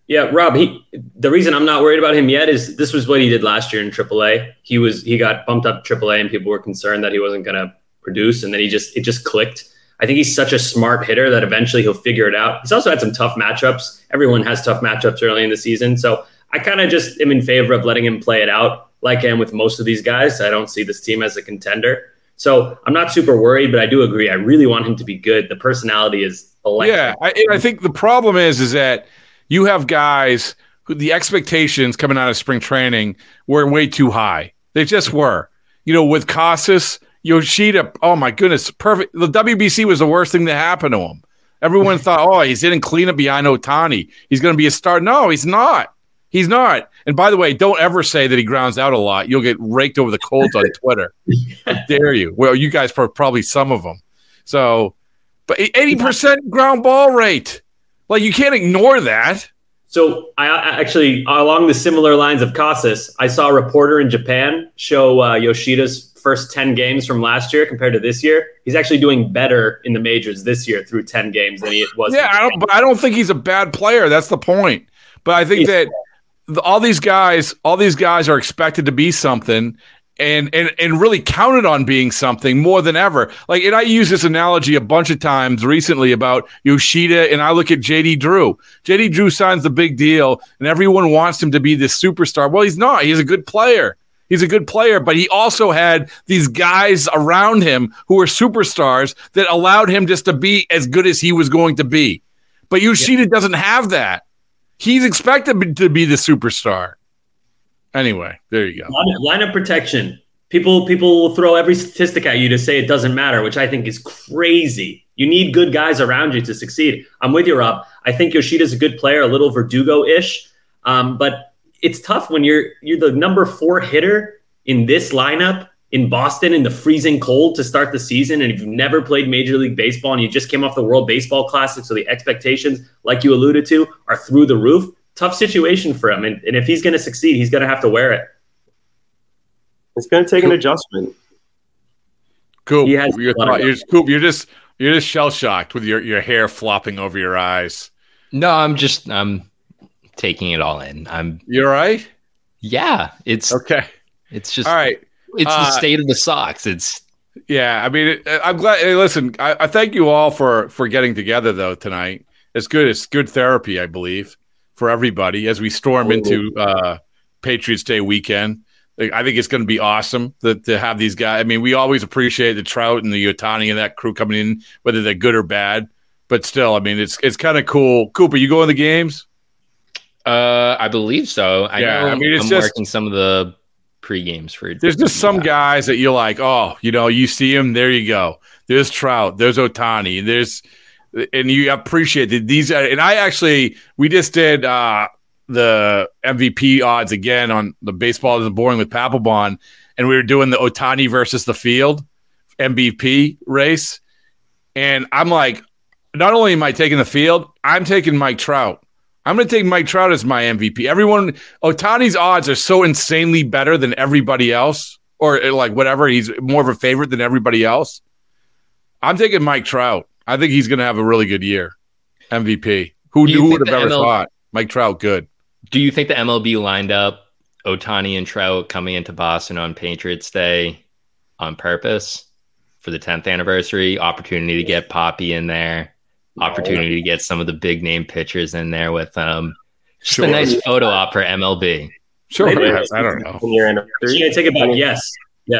Yeah, Rob. He the reason I'm not worried about him yet is this was what he did last year in AAA. He was he got bumped up AAA, and people were concerned that he wasn't going to produce, and then he just it just clicked. I think he's such a smart hitter that eventually he'll figure it out. He's also had some tough matchups. Everyone has tough matchups early in the season, so I kind of just am in favor of letting him play it out. Like I am with most of these guys, I don't see this team as a contender. So I'm not super worried, but I do agree. I really want him to be good. The personality is electric. Yeah, I, I think the problem is is that you have guys who the expectations coming out of spring training were way too high. They just were. You know, with Casas, Yoshida, oh my goodness, perfect. The WBC was the worst thing that happened to him. Everyone thought, oh, he's in a cleanup behind Ohtani. He's going to be a star. No, he's not. He's not. And by the way, don't ever say that he grounds out a lot. You'll get raked over the coals on Twitter. How dare you? Well, you guys are probably some of them. So, but 80% ground ball rate. Like, you can't ignore that. So I actually, along the similar lines of Casas, I saw a reporter in Japan show uh, Yoshida's first 10 games from last year compared to this year. He's actually doing better in the majors this year through 10 games than he was. Yeah, I don't, but I don't think he's a bad player. That's the point. But I think that all these guys, all these guys are expected to be something, and and and really counted on being something more than ever. Like, and I use this analogy a bunch of times recently about Yoshida, and I look at JD Drew. JD Drew signs the big deal, and everyone wants him to be this superstar. Well, he's not. He's a good player. He's a good player, but he also had these guys around him who were superstars that allowed him just to be as good as he was going to be. But Yoshida doesn't have that. He's expected to be the superstar. Anyway, there you go. Line- Lineup protection. People people will throw every statistic at you to say it doesn't matter, which I think is crazy. You need good guys around you to succeed. I'm with you, Rob. I think Yoshida's a good player, a little Verdugo-ish, um, but it's tough when you're you're the number four hitter in this lineup in Boston in the freezing cold to start the season, and if you've never played Major League Baseball and you just came off the World Baseball Classic, so the expectations, like you alluded to, are through the roof. Tough situation for him, and, and if he's going to succeed, he's going to have to wear it. It's going to take an adjustment. Coop, He has you're, a you're, Coop, you're just you're just shell shocked with your, your hair flopping over your eyes. No, I'm just I'm taking it all in. I'm You all right? yeah, it's Okay. it's just All right. It's Uh, the state of the Sox. It's Yeah, I mean, it, I'm glad. Hey, listen, I, I thank you all for for getting together though tonight. It's good. It's good therapy, I believe, for everybody as we storm into uh, Patriots Day weekend. I think it's going to be awesome that to have these guys. I mean, we always appreciate the Trout and the Ohtani and that crew coming in, whether they're good or bad. But still, I mean, it's it's kind of cool. Cooper, you going in the games? uh I believe so. I Yeah, know I mean, it's I'm just- working some of the pre games for There's just some guys that you're like, oh, you know, you see him, there you go. There's Trout, there's Ohtani, there's, and you appreciate that these. Are, and I actually, we just did uh, the MVP odds again on the baseball isn't boring with Papelbon, and we were doing the Ohtani versus the field MVP race, and I'm like, not only am I taking the field, I'm taking Mike Trout. I'm going to take Mike Trout as my MVP. Everyone, Ohtani's odds are so insanely better than everybody else, or uh, like whatever. He's more of a favorite than everybody else. I'm taking Mike Trout. I think he's going to have a really good year. MVP. Who, Do who would have ever ML thought? Mike Trout, good. Do you think the MLB lined up Ohtani and Trout coming into Boston on Patriots Day on purpose for the 10th anniversary? Opportunity to get Papi in there, opportunity to get some of the big name pitchers in there with um just Sure. a nice photo op for MLB. Sure. Maybe. I don't know. In your So anniversary. you take it back. Yes.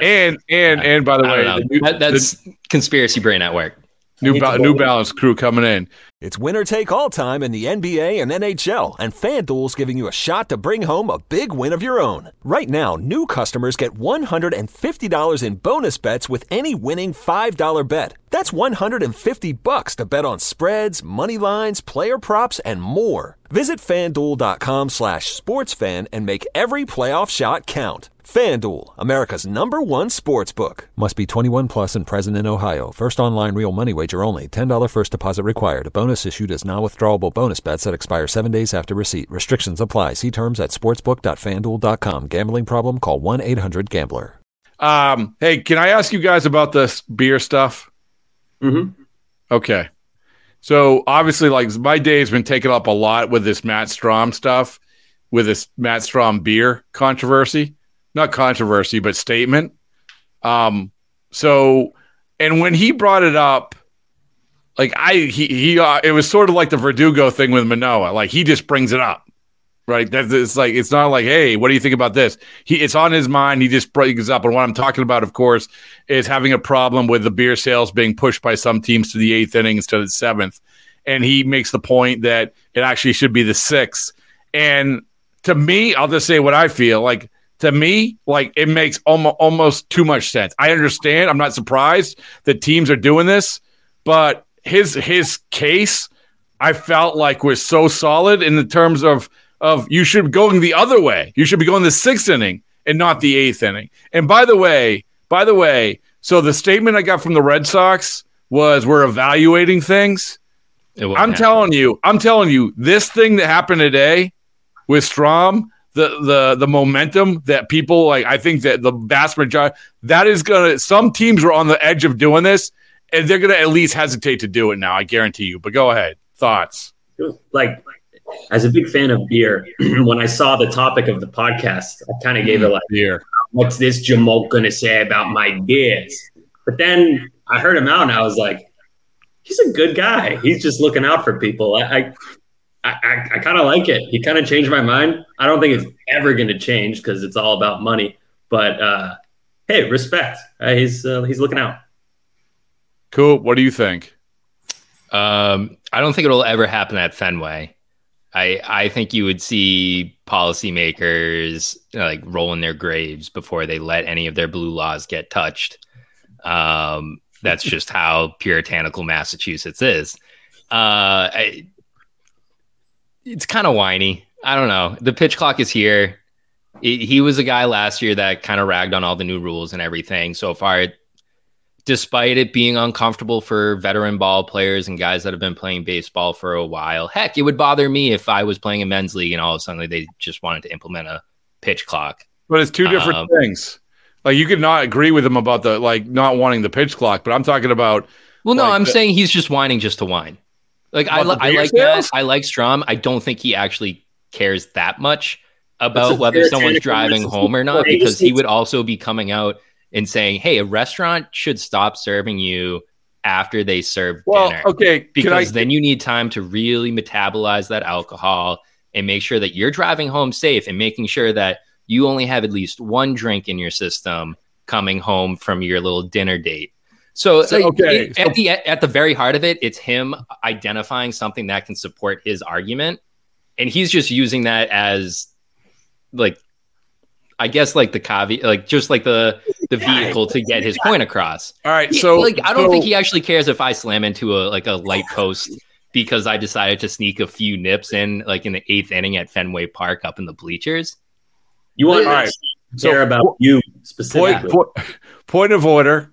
And and and by the I way, don't the new- That- that's conspiracy brain at work. New, ba- New. Balance crew coming in. It's winner take all time in the NBA and NHL, and FanDuel's giving you a shot to bring home a big win of your own. Right now, new customers get $150 in bonus bets with any winning $5 bet. That's 150 bucks to bet on spreads, money lines, player props, and more. Visit fanduel.com slash sportsfan and make every playoff shot count. FanDuel, America's number one sports book. Must be 21 plus and present in Ohio. First online real money wager only. $10 first deposit required. A Bonus issued as non withdrawable bonus bets that expire seven days after receipt. Restrictions apply. See terms at sportsbook.fanduel.com. Gambling problem? Call 1 800 Gambler. Um, hey, can I ask you guys about this beer stuff? Mhm. Okay. So obviously, like my day has been taken up a lot with this Matt Strahm stuff, with this Matt Strahm beer controversy. Not controversy, but statement. Um, so and when he brought it up, like I he he uh, it was sort of like the Verdugo thing with Manoah. Like he just brings it up. Right. That's it's like it's not like, hey, what do you think about this? He it's on his mind. He just brings up. And what I'm talking about, of course, is having a problem with the beer sales being pushed by some teams to the eighth inning instead of the seventh. And he makes the point that it actually should be the sixth. And to me, I'll just say what I feel like. To me, like it makes almost almost too much sense. I understand. I'm not surprised that teams are doing this, but his his case, I felt like was so solid in the terms of of you should be going the other way. You should be going the sixth inning and not the eighth inning. And by the way, by the way, so the statement I got from the Red Sox was we're evaluating things. I'm happen. telling you, I'm telling you, this thing that happened today with Strahm, the the the momentum that people like, I think that the vast majority that is gonna. Some teams are on the edge of doing this, and they're gonna at least hesitate to do it now. I guarantee you. But go ahead, thoughts. like as a big fan of beer, when I saw the topic of the podcast, I kind of gave it like, beer. "What's this Jamal gonna say about my beers?" But then I heard him out, and I was like, "He's a good guy. He's just looking out for people." I, I, I, I kind of like it. He kind of changed my mind. I don't think it's ever going to change because it's all about money. But uh, hey, respect. Uh, he's uh, he's looking out. cool. What do you think? Um, I don't think it'll ever happen at Fenway. I I think you would see policymakers you know, like rolling their graves before they let any of their blue laws get touched. Um, that's just how puritanical Massachusetts is. Uh, I, it's kind of whiny. I don't know. The pitch clock is here. He- he was a guy last year that kind of ragged on all the new rules and everything. So far, it despite it being uncomfortable for veteran ball players and guys that have been playing baseball for a while. Heck, it would bother me if I was playing a men's league and all of a sudden they just wanted to implement a pitch clock. But it's two different Um, things. Like you could not agree with him about the like not wanting the pitch clock, but I'm talking about Well, no, Like I'm the- saying he's just whining just to whine. Like I, li- I like that. I like Strahm. I don't think he actually cares that much about whether someone's driving home or not, because he would also be coming out and saying, "Hey, a restaurant should stop serving you after they serve well, dinner." okay. Can I, because then you need time to really metabolize that alcohol and make sure that you're driving home safe and making sure that you only have at least one drink in your system coming home from your little dinner date. So, So, like, okay, it- at the at the very heart of it, it's him identifying something that can support his argument, and he's just using that as like, I guess, like the caveat, like just like the the vehicle to get his point across. all right. Yeah, So like I don't so- think he actually cares if I slam into a like a light post because I decided to sneak a few nips in like in the eighth inning at Fenway Park up in the bleachers. You want All right. to care So, about you specifically. point, point of order.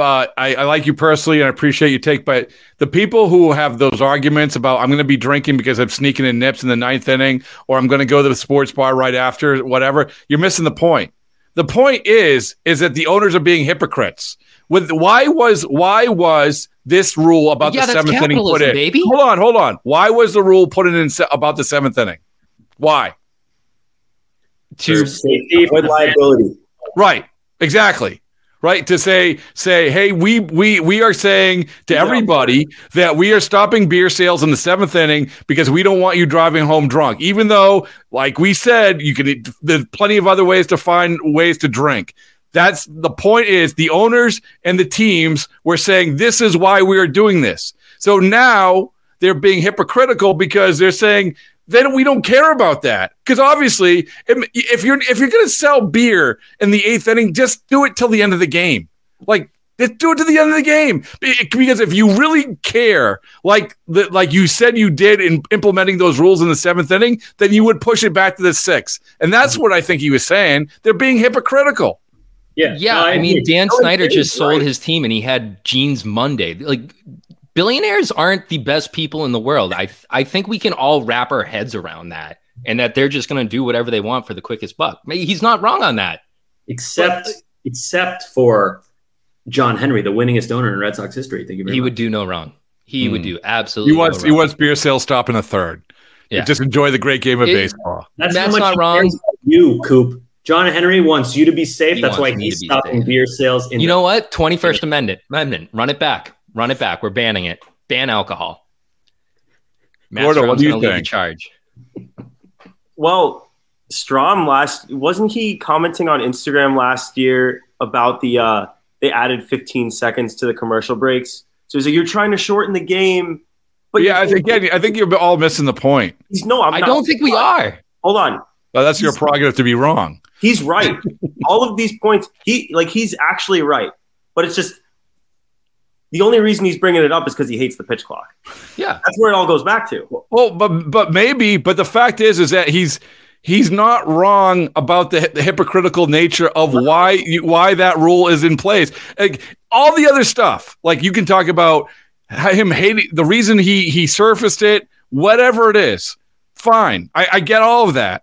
Uh, I, I like you personally and I appreciate your take, but the people who have those arguments about I'm going to be drinking because I'm sneaking in nips in the ninth inning, or I'm going to go to the sports bar right after, whatever, you're missing the point. The point is, is that the owners are being hypocrites. With why was why was this rule about Yeah, the seventh inning put in? baby. Hold on, hold on. Why was the rule put in, in se- about the seventh inning? Why? To safety, for Avoid the liability. Right. Exactly. Right. To say, say, hey, we we we are saying to everybody that we are stopping beer sales in the seventh inning because we don't want you driving home drunk. Even though, like we said, you can there's plenty of other ways to find ways to drink. That's the point is the owners and the teams were saying this is why we are doing this. So now they're being hypocritical because they're saying then we don't care about that because obviously if, if you're if you're going to sell beer in the eighth inning, just do it till the end of the game. Like just do it to the end of the game because if you really care, like the, like you said you did in implementing those rules in the seventh inning, then you would push it back to the sixth, and that's what I think he was saying. They're being hypocritical. Yeah, Yeah, No, I mean, agree. Dan Snyder it's just right. sold his team and he had Jeans Monday. Like, billionaires aren't the best people in the world. I I think we can all wrap our heads around that, and that they're just going to do whatever they want for the quickest buck. Maybe He's not wrong on that. except except for John Henry, the winningest owner in Red Sox history. Thank you very He much. would do no wrong. He would Hmm. do absolutely. He wants no he wants beer sales stop in a third. Yeah. Just enjoy the great game of It- baseball. That's, That's how much not wrong. You, Coop. John Henry wants you to be safe. He That's why he's stopping safe. beer sales. In You the- know what? Twenty First Amendment. Amendment. Run it back. Run it back. We're banning it. Ban alcohol. Matt Gordo, what do you gonna lead the think? charge. Well, Strahm last wasn't he commenting on Instagram last year about the uh they added 15 seconds to the commercial breaks. So he's like, you're trying to shorten the game. But yeah, I think again, I think you're all missing the point. he's no, I'm I not. don't think we are. Hold on. Well, that's your prerogative to be wrong. He's right. All of these points, he like he's actually right. But it's just the only reason he's bringing it up is because he hates the pitch clock. Yeah. That's where it all goes back to. Well, but but maybe, but the fact is, is that he's he's not wrong about the, the hypocritical nature of why you, why that rule is in place. Like all the other stuff, like you can talk about him hating the reason he he surfaced it, whatever it is. Fine, I, I get all of that,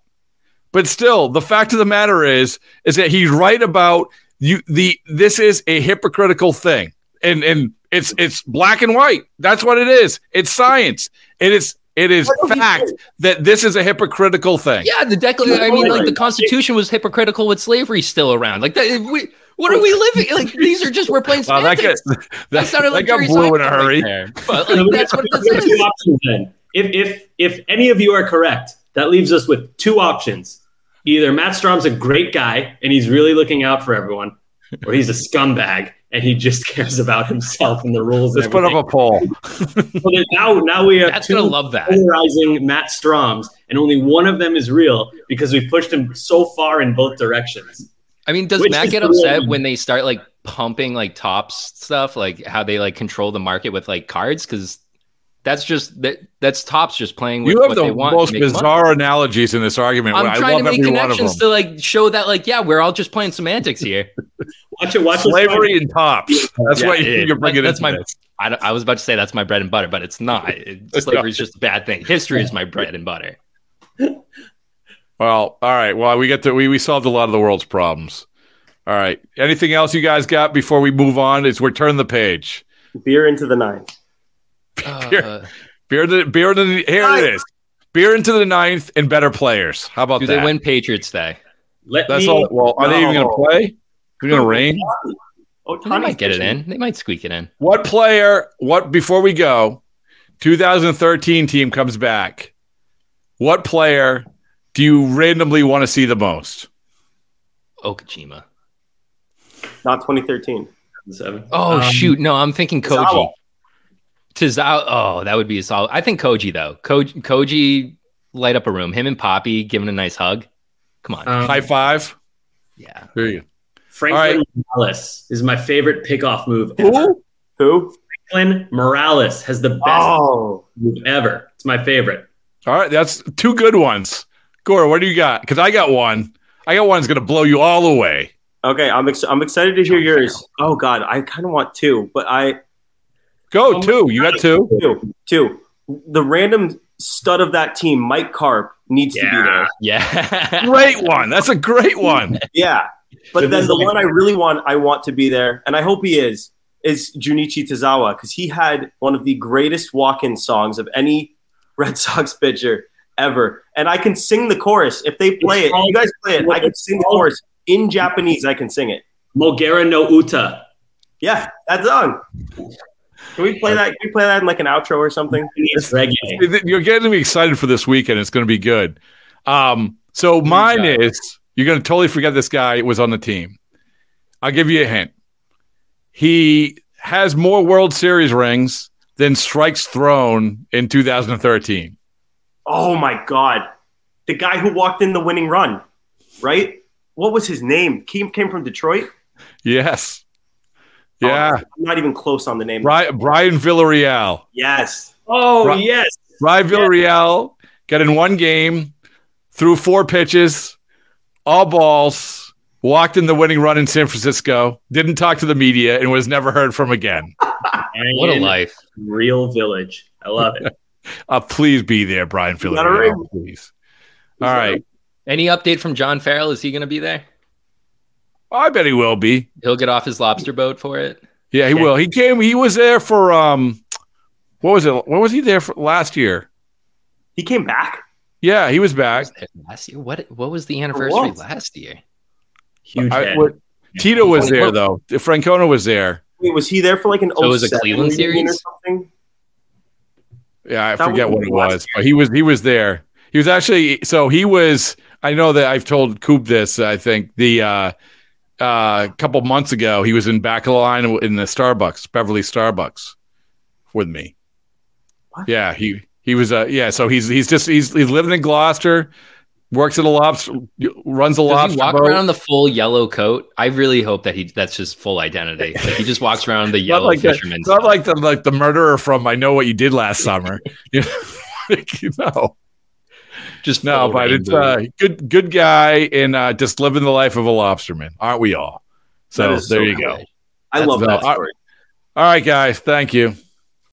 but still, the fact of the matter is, is that he's right about you. The this is a hypocritical thing, and and it's it's black and white. That's what it is. It's science. It is it is fact that this is a hypocritical thing. Yeah, the Declaration. I mean, like the Constitution was hypocritical with slavery still around. Like that. We, what are we living? Like these are just we're playing Wow, that got semantics. that, That sounded like that got Jerry blue in a hurry. right there. But So like, we what we this got two is. options then. If if if any of you are correct, that leaves us with two options. Either Matt Strahm's a great guy and he's really looking out for everyone, or he's a scumbag and he just cares about himself and the rules. Let's put up a poll. everything. So then now now we have That's two gonna love that. polarizing Matt Strahms, and only one of them is real because we pushed him so far in both directions. I mean, does Which Matt get upset real- when they start like pumping like Topps stuff, like how they like control the market with like cards? Because that's just that that's Topps just playing with You have what the they want. most make money. bizarre analogies in this argument. I'm I trying to make every one of them. connections to like show that like yeah, we're all just playing semantics here. Watch it. Watch. Slavery and Topps. That's Yeah, what it- you're bringing that's into my- this. I, don't- I was about to say that's my bread and butter, but it's not. It, slavery is just a bad thing. History is my bread and butter. Well, all right. Well, we get to we we solved a lot of the world's problems. All right. Anything else you guys got before we move on? Is we're turning the page. Beer into the ninth. Uh, Beer to beer to the, here it is. Beer into the ninth and better players. How about do that? they win Patriots Day? Let That's me, all. Well, are they even going to No. play? They're going to rain. Oh, They might get it in. They might squeak it in. What player? What before we go? 2013 team comes back. What player do you randomly want to see the most? Okajima. Not 2013. Seven. Oh Um, shoot! No, I'm thinking Koji. Zawa. Tazawa. Oh, that would be a solid. I think Koji though. Koji, Koji light up a room. Him and Papi giving a nice hug. Come on. Um, High five. yeah. There you. Franklin Morales is my favorite pickoff move. Ever. Who? Who? Franklin Morales has the best Oh, move ever. It's my favorite. All right, that's two good ones. Gore, what do you got? Because I got one. I got one that's going to blow you all away. okay. I'm ex- I'm excited to hear yours. Oh God, I kind of want two, but I Go Oh, two. You got two. two two. The random stud of that team, Mike Carp, needs to be there. Yeah. Great one. That's a great one. Yeah, but But then the one I really want, I want to be there, and I hope he is, is Junichi Tazawa because he had one of the greatest walk-in songs of any Red Sox pitcher ever, and I can sing the chorus if they play it. You guys play it. I can sing the chorus in Japanese. I can sing it. Mogera no Uta. Yeah, that song. Can we play that? Can we play that in like an outro or something? It's reggae. You're getting me excited for this weekend. It's going to be good. Um, so mine God. is you're going to totally forget this guy was on the team. I'll give you a hint. He has more World Series rings than strikes thrown in 2013. Oh my god, the guy who walked in the winning run, right? What was his name? Came came from Detroit. Yes. Oh, Yeah. I'm not even close on the name. Brayan, Brayan Villarreal. Yes. Oh Right. yes, Brayan Villarreal got in one game, threw four pitches, all balls, walked in the winning run in San Francisco, didn't talk to the media, and was never heard from again. What a life. Real village. I love it. Uh, please be there, Brayan Villarreal. Please. All right. Any update from John Farrell? Is he going to be there? I bet he will be. He'll get off his lobster boat for it. Yeah, he Yeah. will. He came. He was there for um, what was it? What was he there for last year? He came back. Yeah, he was back. Last year, what what was the anniversary what? last year? Huge I- head. what- Tito was there though. Francona was there. Wait, was he there for like an So it was a 07 Cleveland reunion or something? Yeah, I That forget what it last was, but he was he was there. He was actually so he was. I know that I've told Coop this. I think the uh, uh, a couple months ago he was in back of the line in the Starbucks, Beverly Starbucks, with me. What? Yeah, he he was. Uh, yeah, so he's he's just he's he's living in Gloucester, works at a lobster, runs a Does lobster he walk boat. around the full yellow coat? I really hope that he that's just full identity. Like he just walks around the yellow like fisherman. not like the like the murderer from I know what you did last summer. you know, like, you know. Just No, but it's rainbow. uh, good, good guy, and uh, just living the life of a lobsterman, aren't we all? So there so you cool. go. I That's love the- that story. All right, guys, thank you.